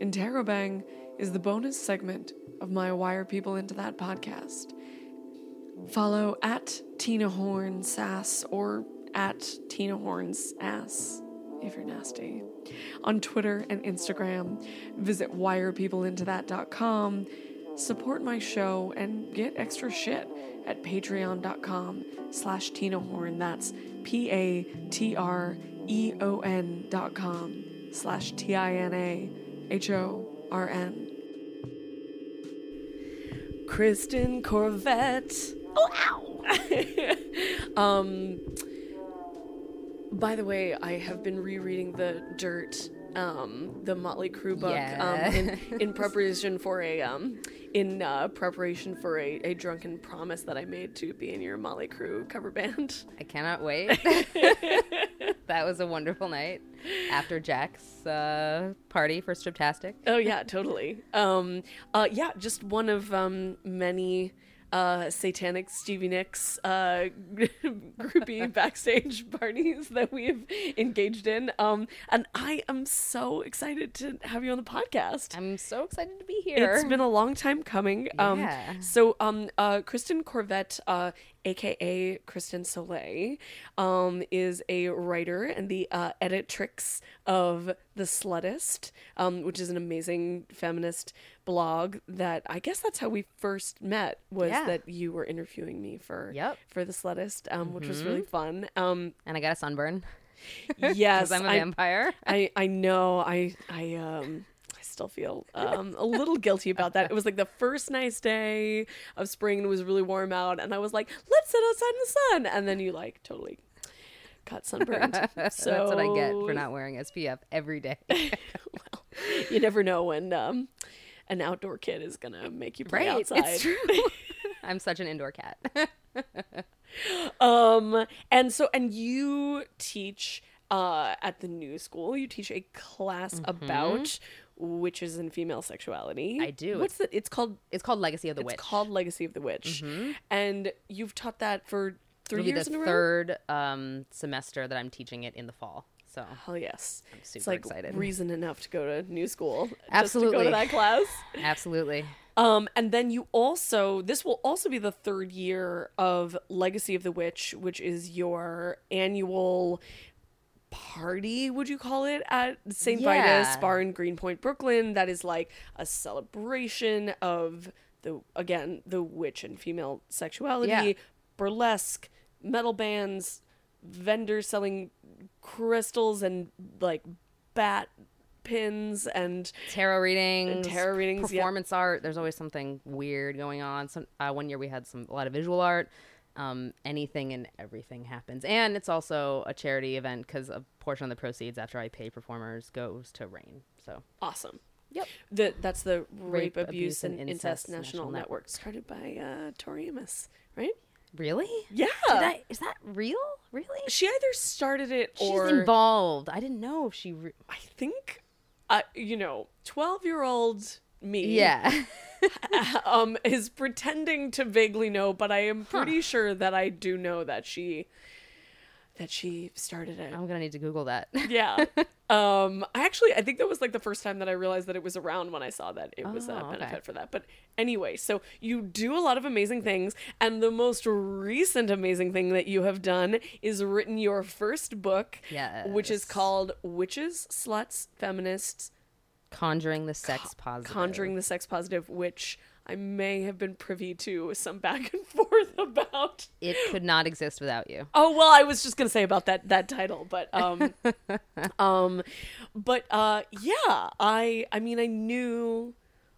Interrobang is the bonus segment of my Why Are People Into That podcast. Follow at Tina Horn Sass or at Tina Horn's Ass if you're nasty. On Twitter and Instagram, visit whyarepeopleintothat.com, support my show, and get extra shit at patreon.com slash Tina Horn. That's P-A-T-R-E-O-N dot com slash T-I-N-A-H-O-R-N. Kristen Corvette. Oh, ow! um, by the way, I have been rereading the Dirt, um, the Motley Crue book, Yeah. um, in, in preparation for a, um, in uh, preparation for a, a drunken promise that I made to be in your Motley Crue cover band. I cannot wait. that was a wonderful night after Jack's uh, party for Striptastic. Oh yeah, totally. Um, uh, yeah, just one of um, many uh, satanic Stevie Nicks uh, groupie backstage parties that we've engaged in. Um, and I am so excited to have you on the podcast. I'm so excited to be here. It's been a long time coming. Um, Yeah. so, um, uh, Kristen Corvette, uh, aka Kristen Sollee, um, is a writer and the uh, editrix of The Sluttist, um, which is an amazing feminist blog that I guess that's how we first met was Yeah. that you were interviewing me for Yep. Mm-hmm. for The Sluttist, um, which was really fun. Um, and I got a sunburn yes, because I'm a vampire. I I know I I um I still feel um a little guilty about that. It was like the first nice day of spring and it was really warm out and I was like, let's sit outside in the sun and then you like totally got sunburned. So That's what I get for not wearing SPF every day. well, You never know when um an outdoor kid is gonna make you play right. outside. It's true. I'm such an indoor cat. Um and so and you teach uh at the new school. You teach a class about witches and female sexuality. Mm-hmm. I do. What's the it's called it's called Legacy of the Witch. It's called Legacy of the Witch, and you've taught that for 3 It'll be years the in a row. third um, semester that I'm teaching it in the fall. So Hell yes! it's super like excited. reason enough to go to new school. just to go Absolutely. to that class. absolutely. Um, and then you also this will also be the third year of Legacy of the Witch, which is your annual party, would you call it, at St. Vitus Yeah. Bar in Greenpoint, Brooklyn. That is like a celebration of the again the witch and female sexuality, Yeah. burlesque, metal bands, vendors selling crystals and like bat pins and tarot readings, tarot readings, yeah. performance art. There's always something weird going on. Some uh, one year we had some a lot of visual art. Um, anything and everything happens, and it's also a charity event because a portion of the proceeds after I pay performers goes to RAINN. So awesome. Yep. The, that's the Rape, Rape, Abuse, Abuse, and, Incest, Incest National, National Network, Network. started by uh, Tori Amos, right? really, Yeah. I, is that real? Really? She either started it or She's involved. I didn't know if she. Re- I think, uh, you know, twelve-year-old me, yeah. um, is pretending to vaguely know, but I am pretty sure that I do know that she, that she started it. I'm gonna need to Google that. Yeah. um I actually I think that was like the first time that I realized that it was around when I saw that it was a Oh, okay. benefit for that. But anyway, so you do a lot of amazing things and the most recent amazing thing that you have done is written your first book which is called Witches, Sluts, Feminists, Conjuring the sex positive. Conjuring the Sex Positive, which I may have been privy to some back and forth about. It could not exist without you. Oh well, I was just gonna say about that that title, but um, um, but uh, yeah, I I mean I knew,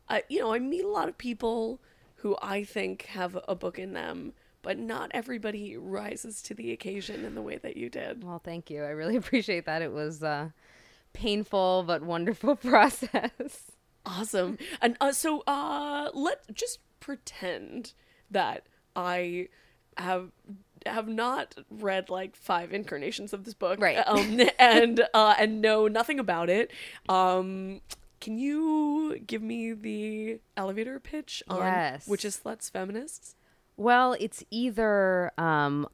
I you know I meet a lot of people who I think have a book in them, but not everybody rises to the occasion in the way that you did. Well, thank you. I really appreciate that. It was a painful but wonderful process. Awesome. And uh, so uh let just pretend that I have have not read like five incarnations of this book. Right. Um and uh and know nothing about it. Um can you give me the elevator pitch on Yes. Witches Sluts Feminists? Well, it's either um,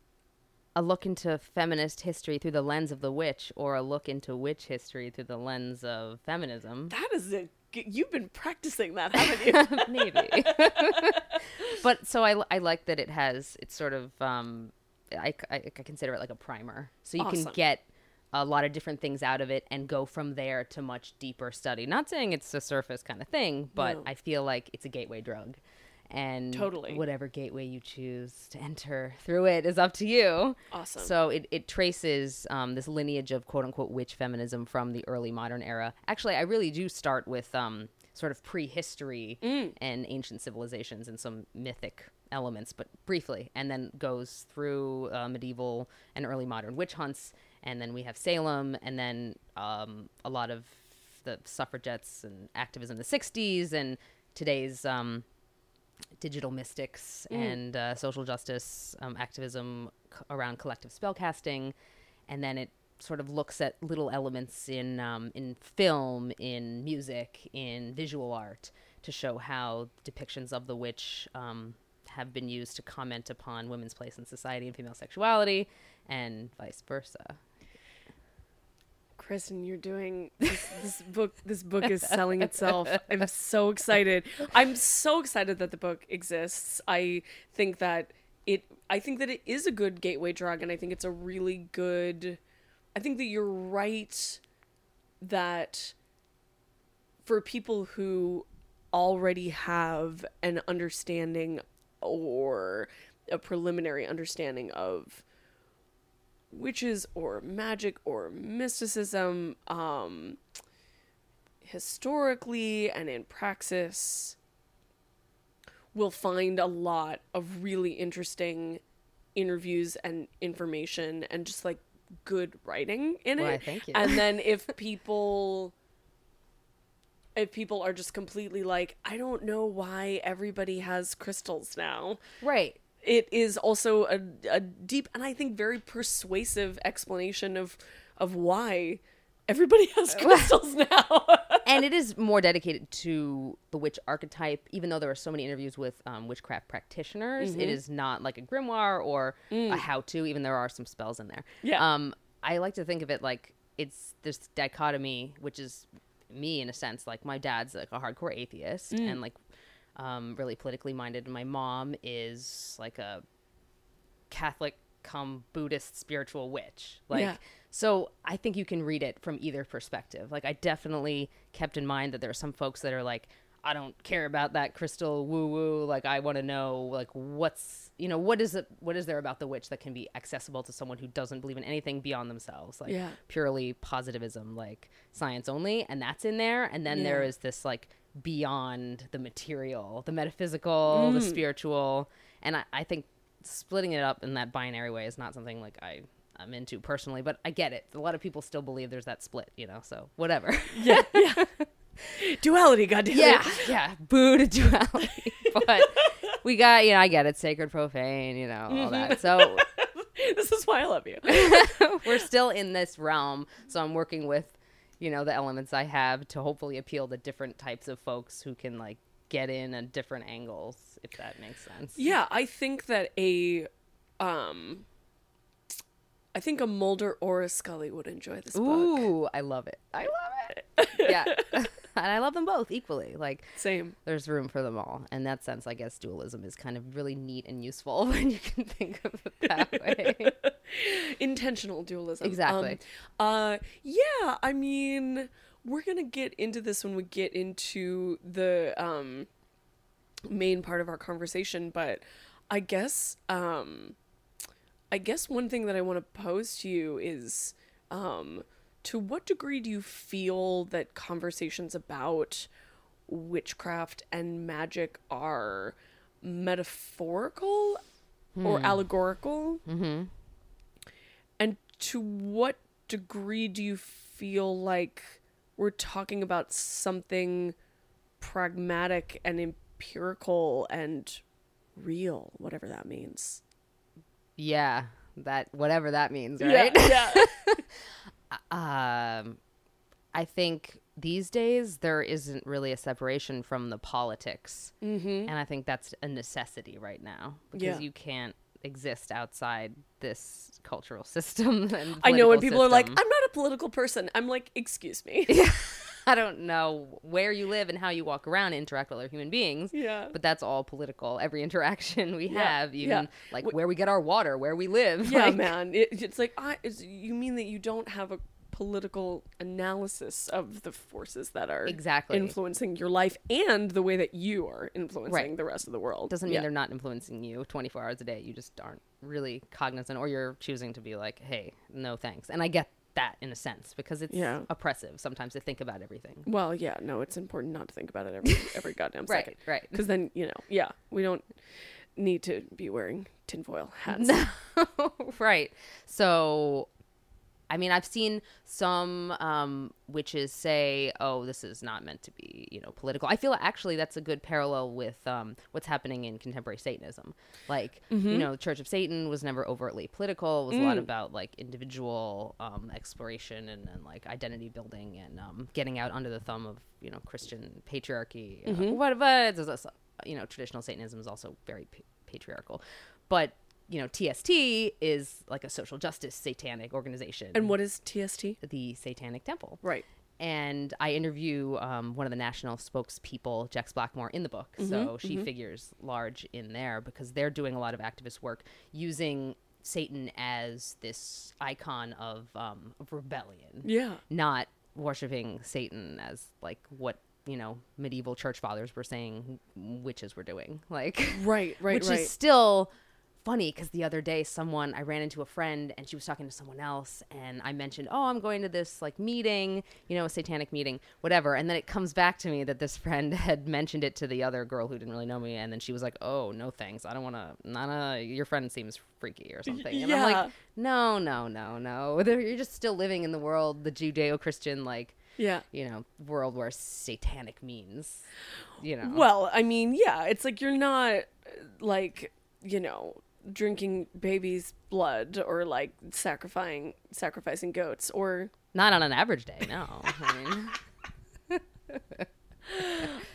a look into feminist history through the lens of the witch or a look into witch history through the lens of feminism. That is a you've been practicing that, haven't you? Maybe. but so I, I like that it has, it's sort of, um, I, I, I consider it like a primer. So you Awesome. can get a lot of different things out of it and go from there to much deeper study. Not saying it's a surface kind of thing, but No. I feel like it's a gateway drug. And Totally. whatever gateway you choose to enter through it is up to you. Awesome. So it, it traces um, this lineage of quote unquote witch feminism from the early modern era. Actually, I really do start with um, sort of prehistory and ancient civilizations and some mythic elements, but briefly, and then goes through uh, medieval and early modern witch hunts. And then we have Salem, and then um, a lot of the suffragettes and activism in the 60s, and today's. Digital mystics and uh, social justice um, activism c- around collective spellcasting, and then it sort of looks at little elements in um, in film, in music, in visual art to show how depictions of the witch um, have been used to comment upon women's place in society and female sexuality, and vice versa. Kristen, you're doing this, this book. This book is selling itself. I'm so excited. I'm so excited that the book exists. I think that it. I think that it is a good gateway drug, and I think it's a really good. I think that you're right that for people who already have an understanding or a preliminary understanding of witches or magic or mysticism um historically and in praxis we'll find a lot of really interesting interviews and information and just like good writing in Why, it thank you. and then if people if people are just completely like i don't know why everybody has crystals now Right. It is also a, a deep and I think very persuasive explanation of of why everybody has crystals now. and it is more dedicated to the witch archetype even though there are so many interviews with um, witchcraft practitioners Mm-hmm. it is not like a grimoire or a how-to even there are some spells in there Mm. Yeah. um, i like to think of it like it's this dichotomy which is me in a sense like my dad's like a hardcore atheist Mm. and like um, really politically minded and my mom is like a Catholic come Buddhist spiritual witch. Like Yeah. so I think you can read it from either perspective. Like I definitely kept in mind that there are some folks that are like I don't care about that crystal woo woo. Like I want to know like what's you know what is it what is there about the witch that can be accessible to someone who doesn't believe in anything beyond themselves like Yeah. purely positivism like science only and that's in there and then there Yeah. is this like beyond the material the metaphysical the mm. spiritual. And I, I think splitting it up in that binary way is not something like i i'm into personally but i get it. A lot of people still believe there's that split you know so whatever. Yeah, yeah. Duality, goddamn yeah it. yeah. Boo to duality. But we got you know i get it. Sacred profane you know all mm-hmm. that. So This is why I love you. we're still in this realm so i'm working with you know the elements i have to hopefully appeal to different types of folks who can like get in at different angles if that makes sense. Yeah, I think that a um I think a Mulder or a Scully would enjoy this book. ooh i love it. I love it. Yeah and i love them both equally like Same. there's room for them all in that sense i guess dualism is kind of really neat and useful when you can think of it that way intentional dualism. Exactly. Um, uh, yeah, I mean, we're gonna get into this when we get into the um, main part of our conversation, but I guess um I guess one thing that I want to pose to you is um to what degree do you feel that conversations about witchcraft and magic are metaphorical or allegorical? Mm-hmm. And to what degree do you feel like we're talking about something pragmatic and empirical and real, whatever that means? Yeah, that whatever that means, right? Yeah. um, I think these days there isn't really a separation from the politics, mm-hmm. and I think that's a necessity right now because Yeah. you can't exist outside this cultural system. And I know when people are like. I'm not a political person. I'm like, excuse me. I don't know where you live and how you walk around and interact with other human beings. Yeah. But that's all political. Every interaction we Yeah, have, even yeah. like where we get our water, where we live. yeah, like- man. It, it's like, I, it's, you mean that you don't have a political analysis of the forces that are Exactly. influencing your life and the way that you are influencing Right. the rest of the world. Doesn't mean Yeah. they're not influencing you 24 hours a day. You just aren't really cognizant, or you're choosing to be like, hey, no thanks. And I get that in a sense because it's Yeah. oppressive sometimes to think about everything. Well, yeah, no, it's important not to think about it every every goddamn Right, second. right. Because then, you know, yeah, we don't need to be wearing tinfoil hats. No. right. So, I mean, I've seen some um, witches say, "Oh, this is not meant to be, you know, political." I feel actually that's a good parallel with um, what's happening in contemporary Satanism. Like, you know, the Church of Satan was never overtly political. It was a lot about like individual um, exploration and, and like identity building and um, getting out under the thumb of you know Christian patriarchy. Uh, what, there's you know, traditional Satanism is also very pa- patriarchal, but you know, TST is like a social justice satanic organization. and what is TST? the Satanic Temple. Right. And I interview um, one of the national spokespeople, Jex Blackmore, in the book. so she figures large in there because they're doing a lot of activist work using Satan as this icon of, um, of rebellion, Yeah. not worshiping Satan as like what you know medieval church fathers were saying witches were doing. Like Right, right, which right. is still funny because the other day someone I ran into a friend and she was talking to someone else and I mentioned, "Oh, I'm going to this like meeting, you know, a satanic meeting, whatever." And then it comes back to me that this friend had mentioned it to the other girl who didn't really know me and then she was like, "Oh, no thanks. I don't want to Nana, your friend seems freaky or something." And I'm like, "No, no, no, no. You're just still living in the world, the Judeo-Christian like Yeah. you know, world where satanic means, you know. Well, I mean, yeah, it's like you're not uh, like, you know, drinking baby's blood or like sacrificing sacrificing goats or Not on an average day, no. I mean,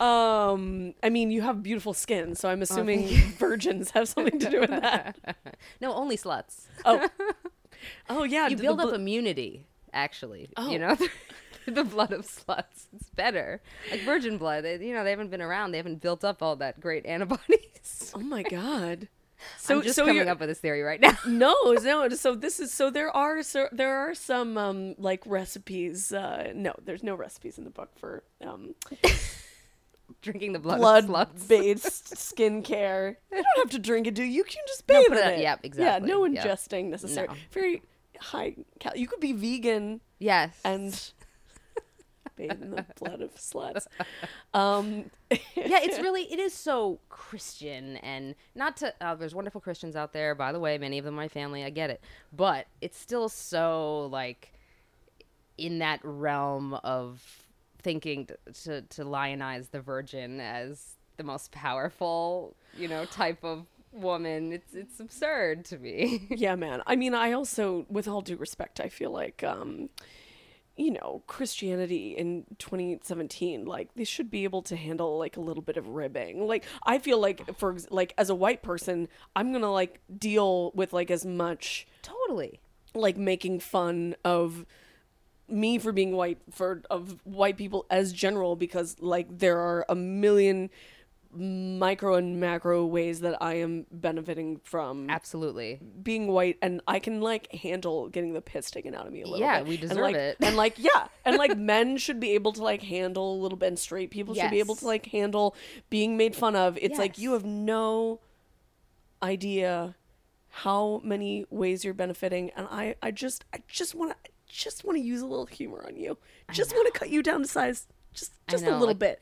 um I mean, you have beautiful skin, so I'm assuming virgins have something to do with that. no, only sluts. Oh. Oh yeah, You build up immunity, actually. Oh. You know, the blood of sluts. It's better. Like virgin blood, they, you know, they haven't been around. They haven't built up all that great antibodies. Oh my god. So I'm just so coming up with this theory right now. No, no. So this is so there are so there are some um like recipes. Uh, no, there's no recipes in the book for um Drinking the blood, blood based skincare. You don't have to drink it, do you? You can just bathe put in it- it. yep, exactly. Yeah, no yep. ingesting necessary. No. Very high cal. You could be vegan yes. and bathe in the blood of sluts. Um, yeah, it's really it is so Christian and not to uh, there's wonderful Christians out there by the way, many of them my family, I get it. But it's still so like in that realm of thinking t- to to lionize the virgin as the most powerful, you know, type of woman. It's it's absurd to me. yeah, man. I mean, I also, with all due respect, I feel like, um, you know, Christianity in 2017, like they should be able to handle like a little bit of ribbing. Like I feel like, for like as a white person, I'm gonna like deal with like as much totally. like making fun of me for being white for of white people as general because like there are a million micro and macro ways that I am benefiting from Absolutely. being white and I can like handle getting the piss taken out of me a little bit. Yeah, bit. we And, deserve like- it. And like yeah, and like men should be able to like handle a little bit and straight people should be able to like handle being made fun of. It's like you have no idea how many ways you're benefiting and I I just I just want to just want to use a little humor on you. Just want to cut you down to size just just a little like, bit.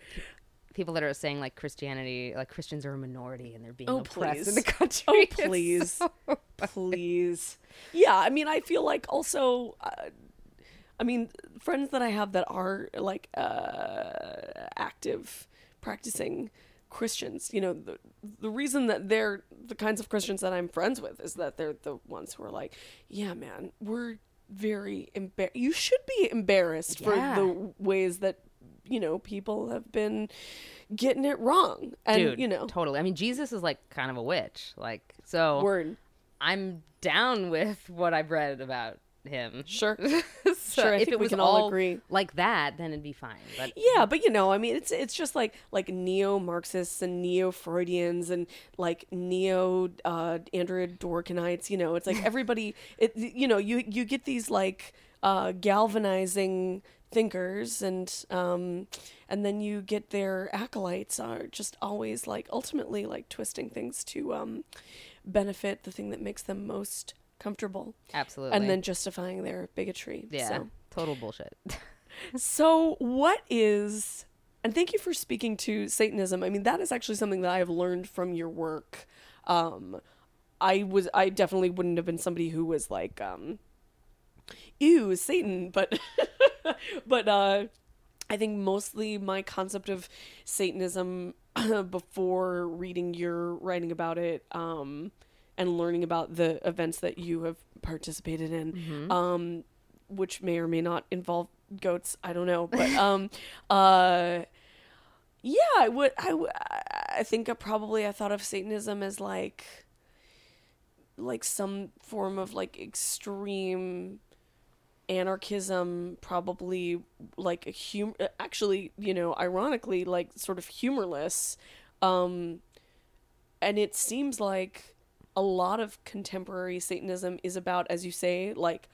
People that are saying like Christianity, like Christians are a minority and they're being Oh, oppressed in the country. Oh, please. so- please yeah i mean i feel like also uh, i mean friends that i have that are like uh active practicing christians you know the, the reason that they're the kinds of christians that i'm friends with is that they're the ones who are like yeah man we're very embar- you should be embarrassed for the ways that you know people have been getting it wrong and Dude, you know totally. I mean, Jesus is like kind of a witch. Like, so word I'm down with what I've read about him. sure so Sure, I if think it we was can all all agree. like that, then it'd be fine. But Yeah, but you know, I mean, it's it's just like like neo Marxists and neo Freudians and like neo uh, Andrea Dworkinites. You know, it's like everybody. It you know you you get these like uh, galvanizing thinkers and um and then you get their acolytes are just always like ultimately like twisting things to um benefit the thing that makes them most comfortable absolutely. and then justifying their bigotry yeah, so. total bullshit. So, what is, and thank you for speaking to Satanism. I mean, that is actually something that I have learned from your work. Um, I was, I definitely wouldn't have been somebody who was like, um, ew, Satan, but, but, uh, I think mostly my concept of Satanism before reading your writing about it, um, and learning about the events that you have participated in, um, which may or may not involve goats. I don't know, but um, uh, yeah, I would. I would. I think I probably I thought of Satanism as like, like some form of like extreme anarchism probably like a hum actually you know ironically like sort of humorless um and it seems like a lot of contemporary satanism is about as you say like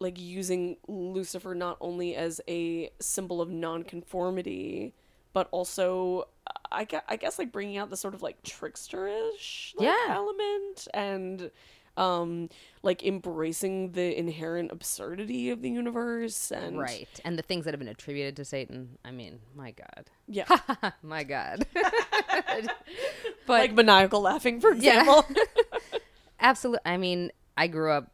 like using lucifer not only as a symbol of nonconformity but also i guess, I guess like bringing out the sort of like tricksterish like, Yeah. element and um like embracing the inherent absurdity of the universe and right, and the things that have been attributed to Satan. I mean, my God, yeah my God. but like maniacal laughing for example Absolutely. I mean, I grew up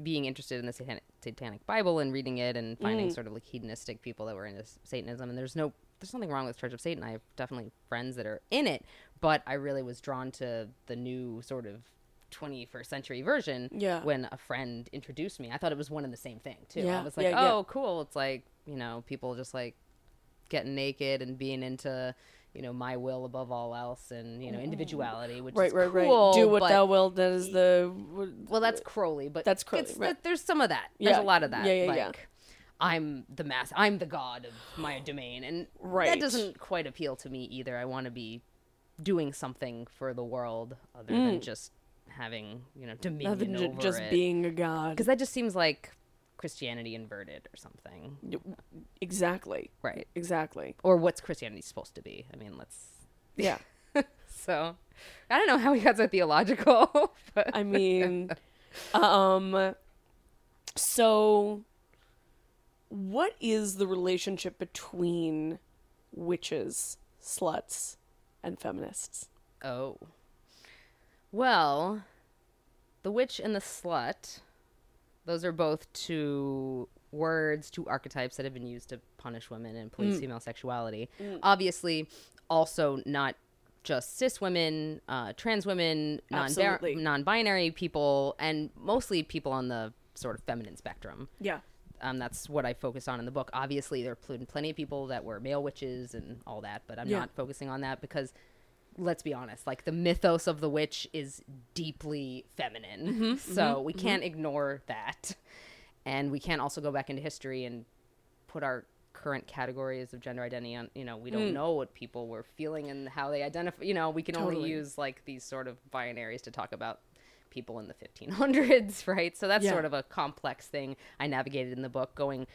being interested in the satanic, satanic Bible and reading it and finding Mm. sort of like hedonistic people that were into Satanism. And there's no, there's nothing wrong with Church of Satan. I have definitely friends that are in it, but I really was drawn to the new sort of 21st century version Yeah. when a friend introduced me. I thought it was one and the same thing too. Yeah, I was like, yeah, yeah. oh, cool. It's like you know, people just like getting naked and being into. You know, my will above all else, and you know, individuality, which right is right cool, right do what thou wilt that is the well, that's Crowley, but That's Crowley, it's- right. There's some of that. There's a lot of that. yeah, yeah, like, yeah. I'm the mass. I'm the god of my domain, and Right. that doesn't quite appeal to me either. I want to be doing something for the world other than mm. just having you know dominion over just it. being a god because that just seems like Christianity inverted or something, exactly right? exactly Or what's Christianity supposed to be? I mean, let's. yeah So, I don't know how we got so theological, but I mean, um, so what is the relationship between witches, sluts, and feminists? Oh. Well, the witch and the slut, those are both two words, two archetypes that have been used to punish women and Mm. police female sexuality. Obviously, also not just cis women, uh, trans women, Absolutely. non binary people, and mostly people on the sort of feminine spectrum. Yeah. Um, that's what I focus on in the book. Obviously, there are pl- plenty of people that were male witches and all that, but I'm Yeah. not focusing on that because, let's be honest, like the mythos of the witch is deeply feminine. Mm-hmm, so mm-hmm, we mm-hmm. can't ignore that. And we can't also go back into history and put our current categories of gender identity on you know we don't mm. know what people were feeling and how they identify you know we can only use like these sort of binaries to talk about people in the 1500s right? So that's Yeah. sort of a complex thing. I navigated in the book going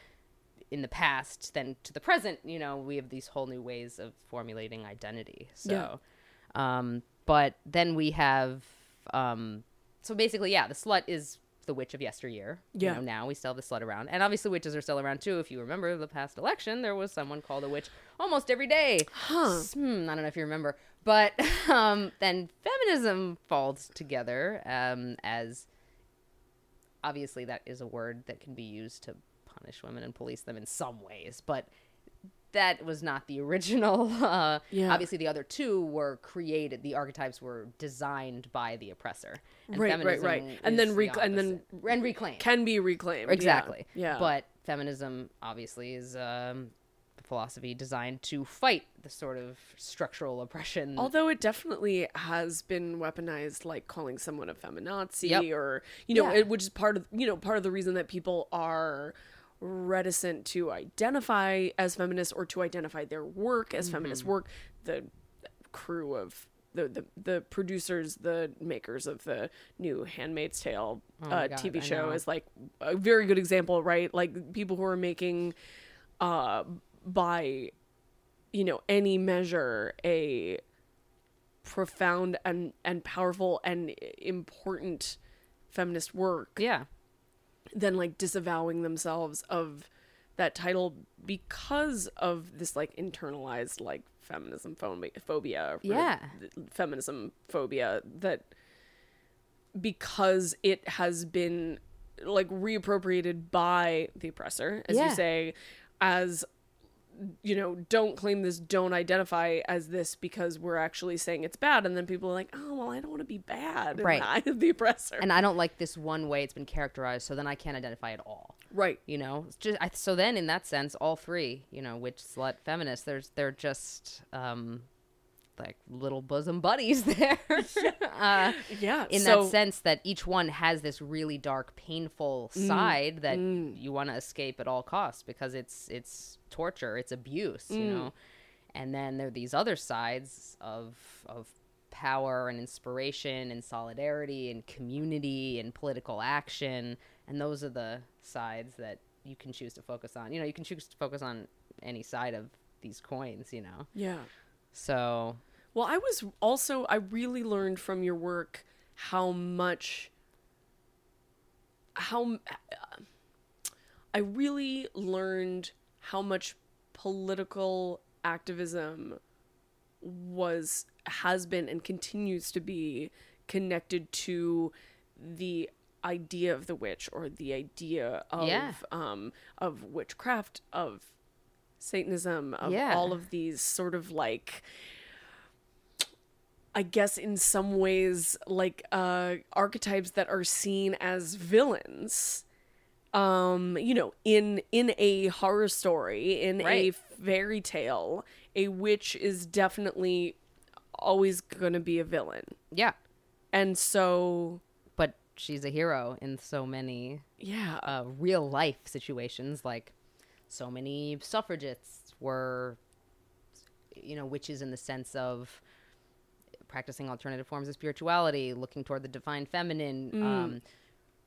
in the past then to the present you know we have these whole new ways of formulating identity. So um but then we have um so basically yeah the slut is the witch of yesteryear. Yeah. you know, now we still have the slut around. And obviously witches are still around too. If you remember the past election there was someone called a witch almost every day. Huh. Hmm, i don't know if you remember. But um then feminism falls together um as obviously that is a word that can be used to punish women and police them in some ways. But that was not the original uh Yeah. obviously the other two were created the archetypes were designed by the oppressor and Right, right, right. And then rec- the and then and reclaim Can be reclaimed. Yeah. exactly Yeah. but feminism obviously is um a philosophy designed to fight the sort of structural oppression Although it definitely has been weaponized, like calling someone a feminazi, Yep. or you know, Yeah. it, which is part of you know part of the reason that people are reticent to identify as feminists or to identify their work as feminist Mm-hmm. work. The crew of the, the the producers, the makers of the new *Handmaid's Tale* Oh uh, God, TV show is like a very good example, right? Like people who are making uh by you know any measure a profound and and powerful and important feminist work yeah then like disavowing themselves of that title because of this like internalized like feminism phobia Yeah. feminism phobia that because it has been like reappropriated by the oppressor as Yeah. you say as you know don't claim this don't identify as this because we're actually saying it's bad. And then people are like oh well i don't want to be bad Right. the eye of the oppressor. And i don't like this one way it's been characterized so then i can't identify at all. Right. You know it's just I, so then in that sense all three you know witch slut feminist there's they're just um like little bosom buddies there. Uh yeah in so- that sense that each one has this really dark painful mm, side that mm. you want to escape at all costs because it's it's torture it's abuse you mm. know? And then there are these other sides of of power and inspiration and solidarity and community and political action. And those are the sides that you can choose to focus on. You know you can choose to focus on any side of these coins you know? Yeah. So Well, I was also I really learned from your work how much how I really learned how much political activism was has been and continues to be connected to the idea of the witch or the idea of Yeah. um of witchcraft of satanism of Yeah. all of these sort of like I guess in some ways like uh archetypes that are seen as villains um you know in in a horror story in a fairy tale a witch is definitely always going to be a villain. Yeah. And so but she's a hero in so many yeah. uh, real life situations like so many suffragists were you know witches in the sense of practicing alternative forms of spirituality looking toward the divine feminine um,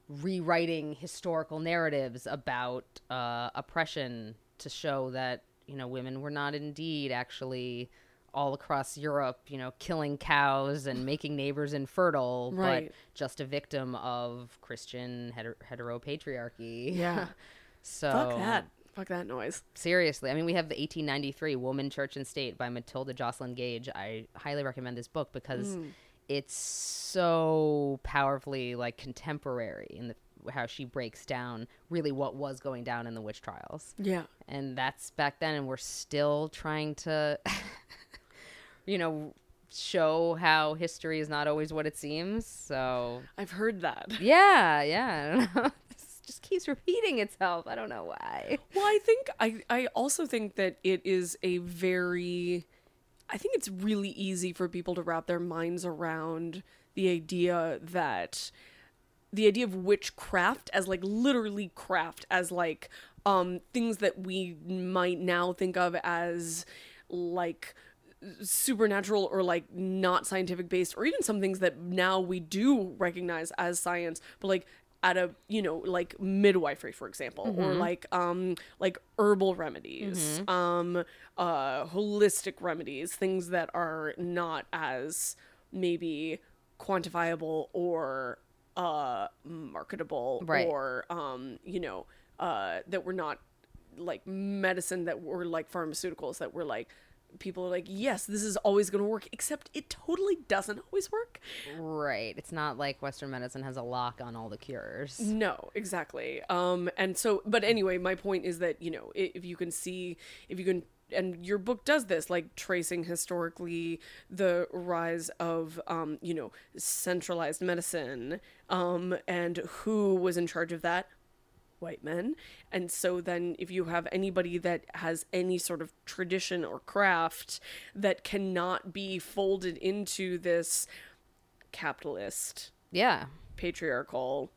rewriting historical narratives about uh, oppression to show that you know women were not indeed actually all across Europe, you know, killing cows and making neighbors infertile, Right. but just a victim of Christian heter- heteropatriarchy. Yeah. so fuck that fuck that noise. Seriously, I mean, we have the 1893 Woman, Church, and State by Matilda Joslyn Gage. I highly recommend this book because hmm. it's so powerfully like contemporary in the how she breaks down really what was going down in the witch trials. Yeah. And that's back then and we're still trying to you know show how history is not always what it seems so i've heard that. Yeah yeah Just keeps repeating itself. I don't know why. Well, I think I I also think that it is a very I think it's really easy for people to wrap their minds around the idea that the idea of witchcraft as like literally craft as like um things that we might now think of as like supernatural or like not scientific based or even some things that now we do recognize as science but like at a you know like midwifery for example or like um like herbal remedies um uh holistic remedies things that are not as maybe quantifiable or uh marketable Right. or um you know uh that were not like medicine that were like pharmaceuticals that were like people are like yes this is always going to work except it totally doesn't always work Right. It's not like Western medicine has a lock on all the cures. no exactly um and so but anyway my point is that you know if you can see if you can and your book does this like tracing historically the rise of um you know centralized medicine um and who was in charge of that white men. And so then if you have anybody that has any sort of tradition or craft that cannot be folded into this capitalist Yeah. patriarchal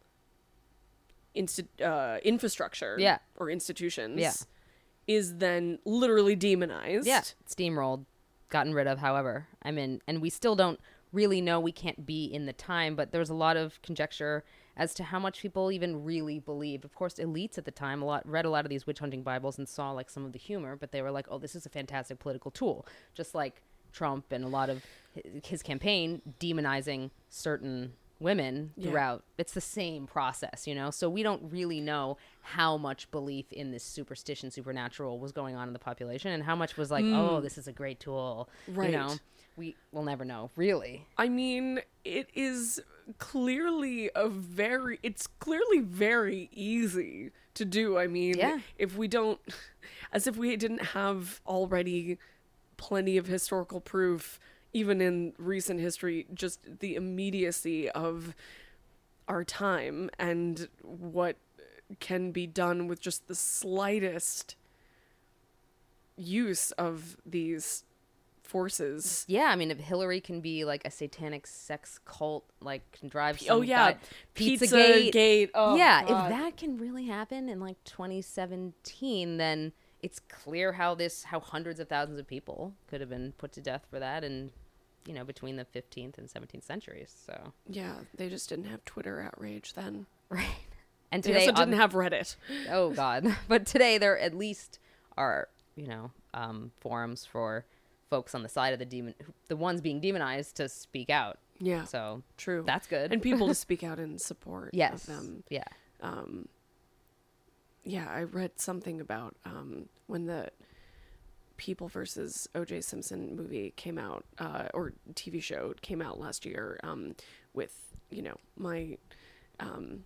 insti- uh, infrastructure Yeah. or institutions Yeah. is then literally demonized. Yeah. Steamrolled, gotten rid of, however. I mean, and we still don't really know. We can't be in the time, but there's a lot of conjecture as to how much people even really believed. Of course, elites at the time a lot read a lot of these witch hunting Bibles and saw like some of the humor, but they were like, "Oh, this is a fantastic political tool." Just like Trump and a lot of his campaign demonizing certain women Yeah. throughout. It's the same process, you know. So we don't really know how much belief in this superstition, supernatural, was going on in the population, and how much was like, "Oh, mm. this is a great tool." Right. You know, we will never know, really. I mean, it is clearly a very it's clearly very easy to do. I mean, Yeah. if we don't as if we didn't have already plenty of historical proof even in recent history just the immediacy of our time and what can be done with just the slightest use of these forces. Yeah, I mean, if Hillary can be like a satanic sex cult, like can drive. Oh yeah, guy- Pizza. Gate. Oh, yeah, God. if that can really happen in like 2017, then it's clear how this, how hundreds of thousands of people could have been put to death for that, and you know, between the 15th and 17th centuries. So Yeah, they just didn't have Twitter outrage then. right, and They today also didn't have Reddit. oh god but today there at least are you know um, forums for folks on the side of the demon the ones being demonized to speak out Yeah, so true. that's good and people to speak out in support yes of them. yeah Um, yeah, I read something about um, when the People versus O.J. Simpson movie came out, uh, or TV show came out last year, um, with you know my um,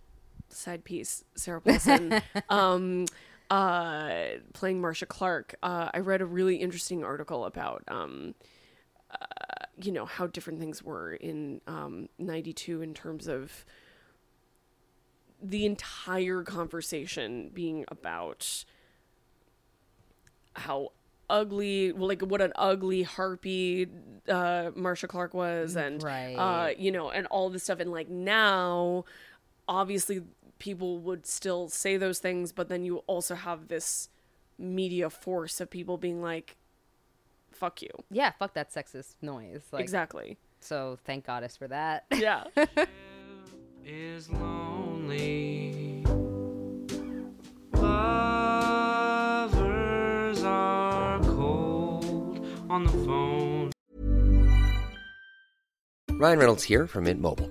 side piece Sarah Paulson um, uh, playing Marcia Clark. Uh, I read a really interesting article about um, uh, you know how different things were in um, '92 in terms of the entire conversation being about how ugly well, like what an ugly harpy uh Marcia Clark was and uh you know and all this stuff and like now obviously people would still say those things but then you also have this media force of people being like fuck you yeah fuck that sexist noise like exactly so thank goddess for that yeah is lonely. Lovers are cold on the phone. Ryan Reynolds here from Mint Mobile.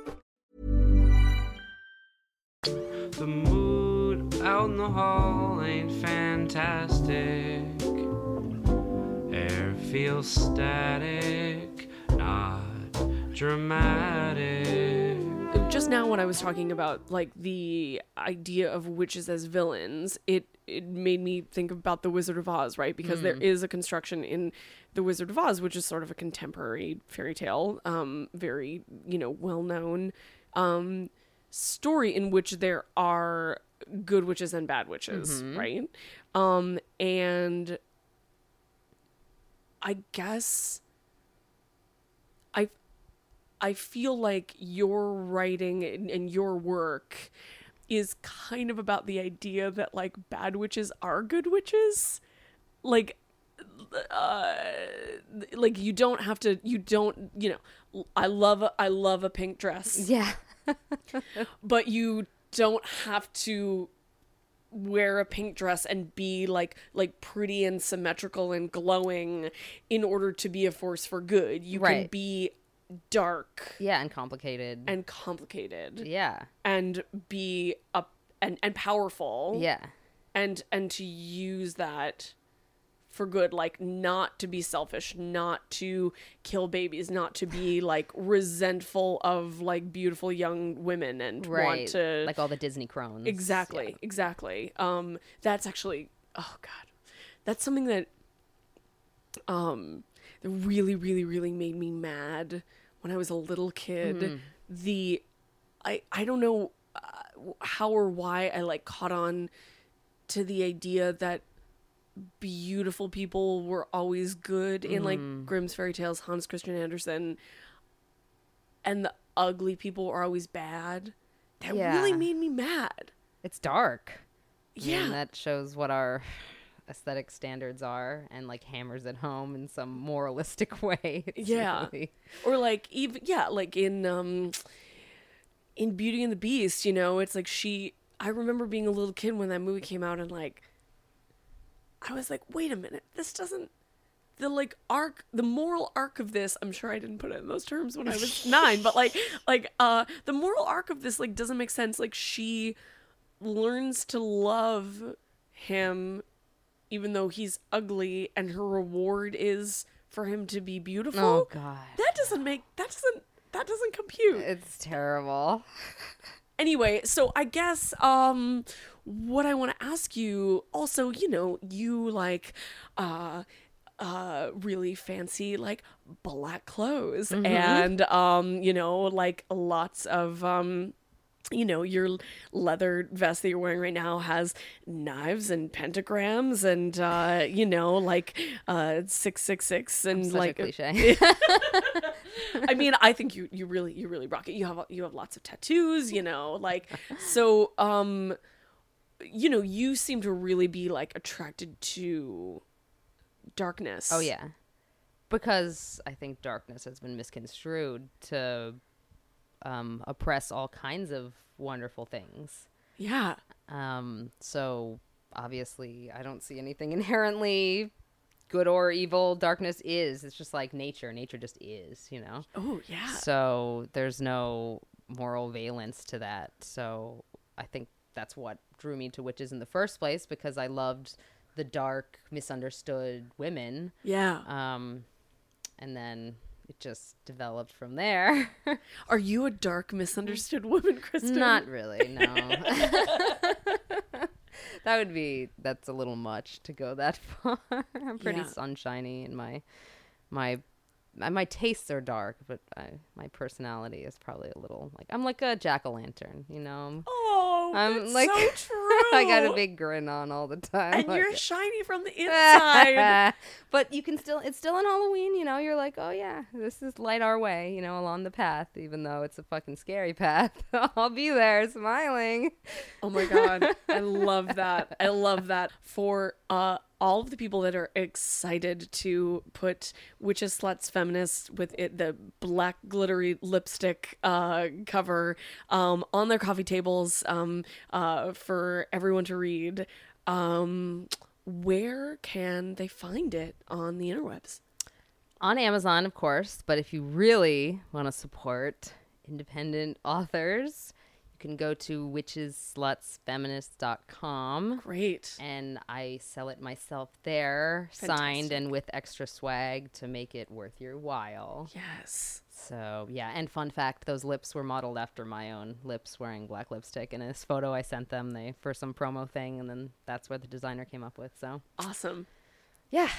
The mood out in the hall ain't fantastic. Air feels static, not dramatic. just now when I was talking about like the idea of witches as villains, it it made me think about the Wizard of Oz, right? Because there is a construction in the Wizard of Oz, which is sort of a contemporary fairy tale, um, very you know well known um, story in which there are good witches and bad witches, right? Um, and I guess I I feel like your writing and, and your work is kind of about the idea that like bad witches are good witches. Like uh like you don't have to you don't you know I love a, I love a pink dress Yeah. But you don't have to wear a pink dress and be like like pretty and symmetrical and glowing in order to be a force for good. You can be dark Yeah, and complicated. and complicated yeah. and be up and and powerful. Yeah. And and to use that for good like not to be selfish, not to kill babies, not to be like resentful of like beautiful young women and Right. want to like all the Disney crones. Exactly, exactly. Um, that's actually oh god, that's something that um that really, really, really made me mad when I was a little kid. The I I don't know uh, how or why I like caught on to the idea that beautiful people were always good in like Grimm's fairy tales, Hans Christian Andersen, and the ugly people are always bad. That really made me mad. It's dark. I mean, Yeah. that shows what our aesthetic standards are and like hammers it home in some moralistic way. It's Yeah. really- or like even yeah like in um in beauty and the beast you know it's like she i remember being a little kid when that movie came out and like i was like wait a minute this doesn't the like arc the moral arc of this i'm sure i didn't put it in those terms when i was nine but like like uh the moral arc of this like doesn't make sense like she learns to love him even though he's ugly and her reward is for him to be beautiful Oh god. that doesn't make that doesn't that doesn't compute It's terrible. anyway so i guess um what i want to ask you also you know you like uh uh really fancy like black clothes and um you know like lots of um you know your leather vest that you're wearing right now has knives and pentagrams and uh you know like uh 666 and like cliche. I mean, I think you you really you really rock it. You have you have lots of tattoos, you know, like so um you know, you seem to really be like attracted to darkness. oh yeah. Because I think darkness has been misconstrued to um, oppress all kinds of wonderful things. Yeah. Um, so obviously, I don't see anything inherently good or evil. Darkness is. It's just like nature. Nature just is, you know? Oh, yeah. So there's no moral valence to that. So I think that's what drew me to witches in the first place because I loved the dark, misunderstood women. Yeah. Um, and then it just developed from there. Are you a dark misunderstood woman, Kristen? Not really, no. that would be that's a little much to go that far. I'm pretty Yeah. sunshiny and my my my my tastes are dark, but I, my personality is probably a little like I'm like a jack o' lantern, you know. Oh, I'm that's like so true. I got a big grin on all the time. and like- you're shiny from the inside. but you can still it's still on Halloween, you know. You're like, oh yeah, this is light our way, you know, along the path, even though it's a fucking scary path. I'll be there smiling. Oh my god, I love that. I love that for uh all of the people that are excited to put witches sluts feminists with it the black glittery lipstick uh cover um on their coffee tables um uh for everyone to read um where can they find it on the interwebs on Amazon, of course. But if you really want to support independent authors, can go to witchesslutsfeminist.com. great And I sell it myself there, signed and with extra swag to make it worth your while. yes So yeah, and fun fact, those lips were modeled after my own lips wearing black lipstick. In this photo I sent them, they for some promo thing, and then that's where the designer came up with. So Awesome. yeah,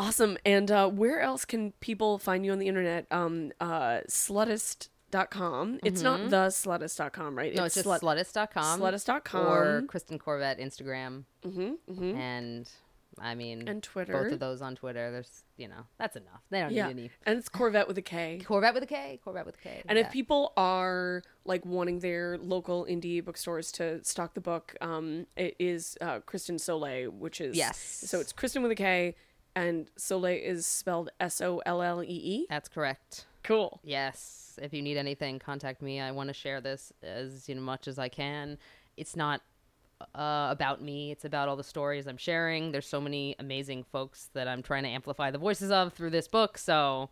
Awesome. And uh, where else can people find you on the internet? Um, uh, sluttist.com. It's not the sluttist.com, right? Mm-hmm. no, it's, just slut- sluttist.com, sluttist.com. or Kristen Korvette Instagram, mm-hmm, and I mean, And Twitter. Both of those on Twitter. There's, you know, that's enough. They don't Yeah. need any And it's Korvette with a K. Korvette with a K. Korvette with a K. And yeah. if people are like wanting their local indie bookstores to stock the book, um, it is uh, Kristen Sollee, which is Yes. So it's Kristen with a K, and Sollee is spelled S O L L E E. that's correct. Cool. Yes. If you need anything, contact me. I want to share this as you know, much as I can. It's not uh, about me. It's about all the stories I'm sharing. There's so many amazing folks that I'm trying to amplify the voices of through this book. So,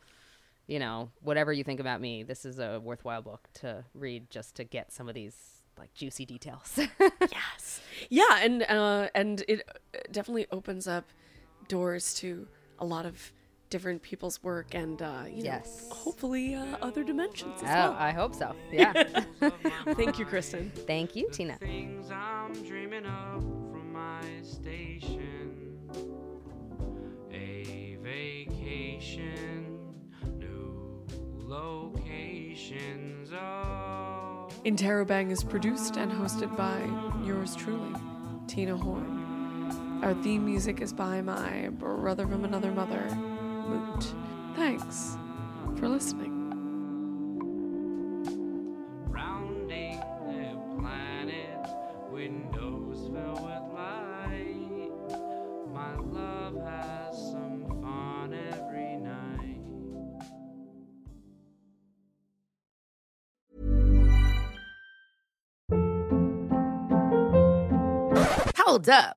you know, whatever you think about me, this is a worthwhile book to read just to get some of these like juicy details. Yes. Yeah, and uh, and it uh, definitely opens up doors to a lot of different people's work and uh, you know, Yes. hopefully uh, other dimensions as oh, well. I hope so. Yeah. Thank you, Kristen. Thank you, Tina. Things I'm dreaming of from my station. A vacation, new locations. Oh. Interrobang is produced and hosted by yours truly, Tina Horn. Our theme music is by my brother from another mother, Moot. Thanks for listening. rounding the planet, windows filled with light. My love has some fun every night. Hold up.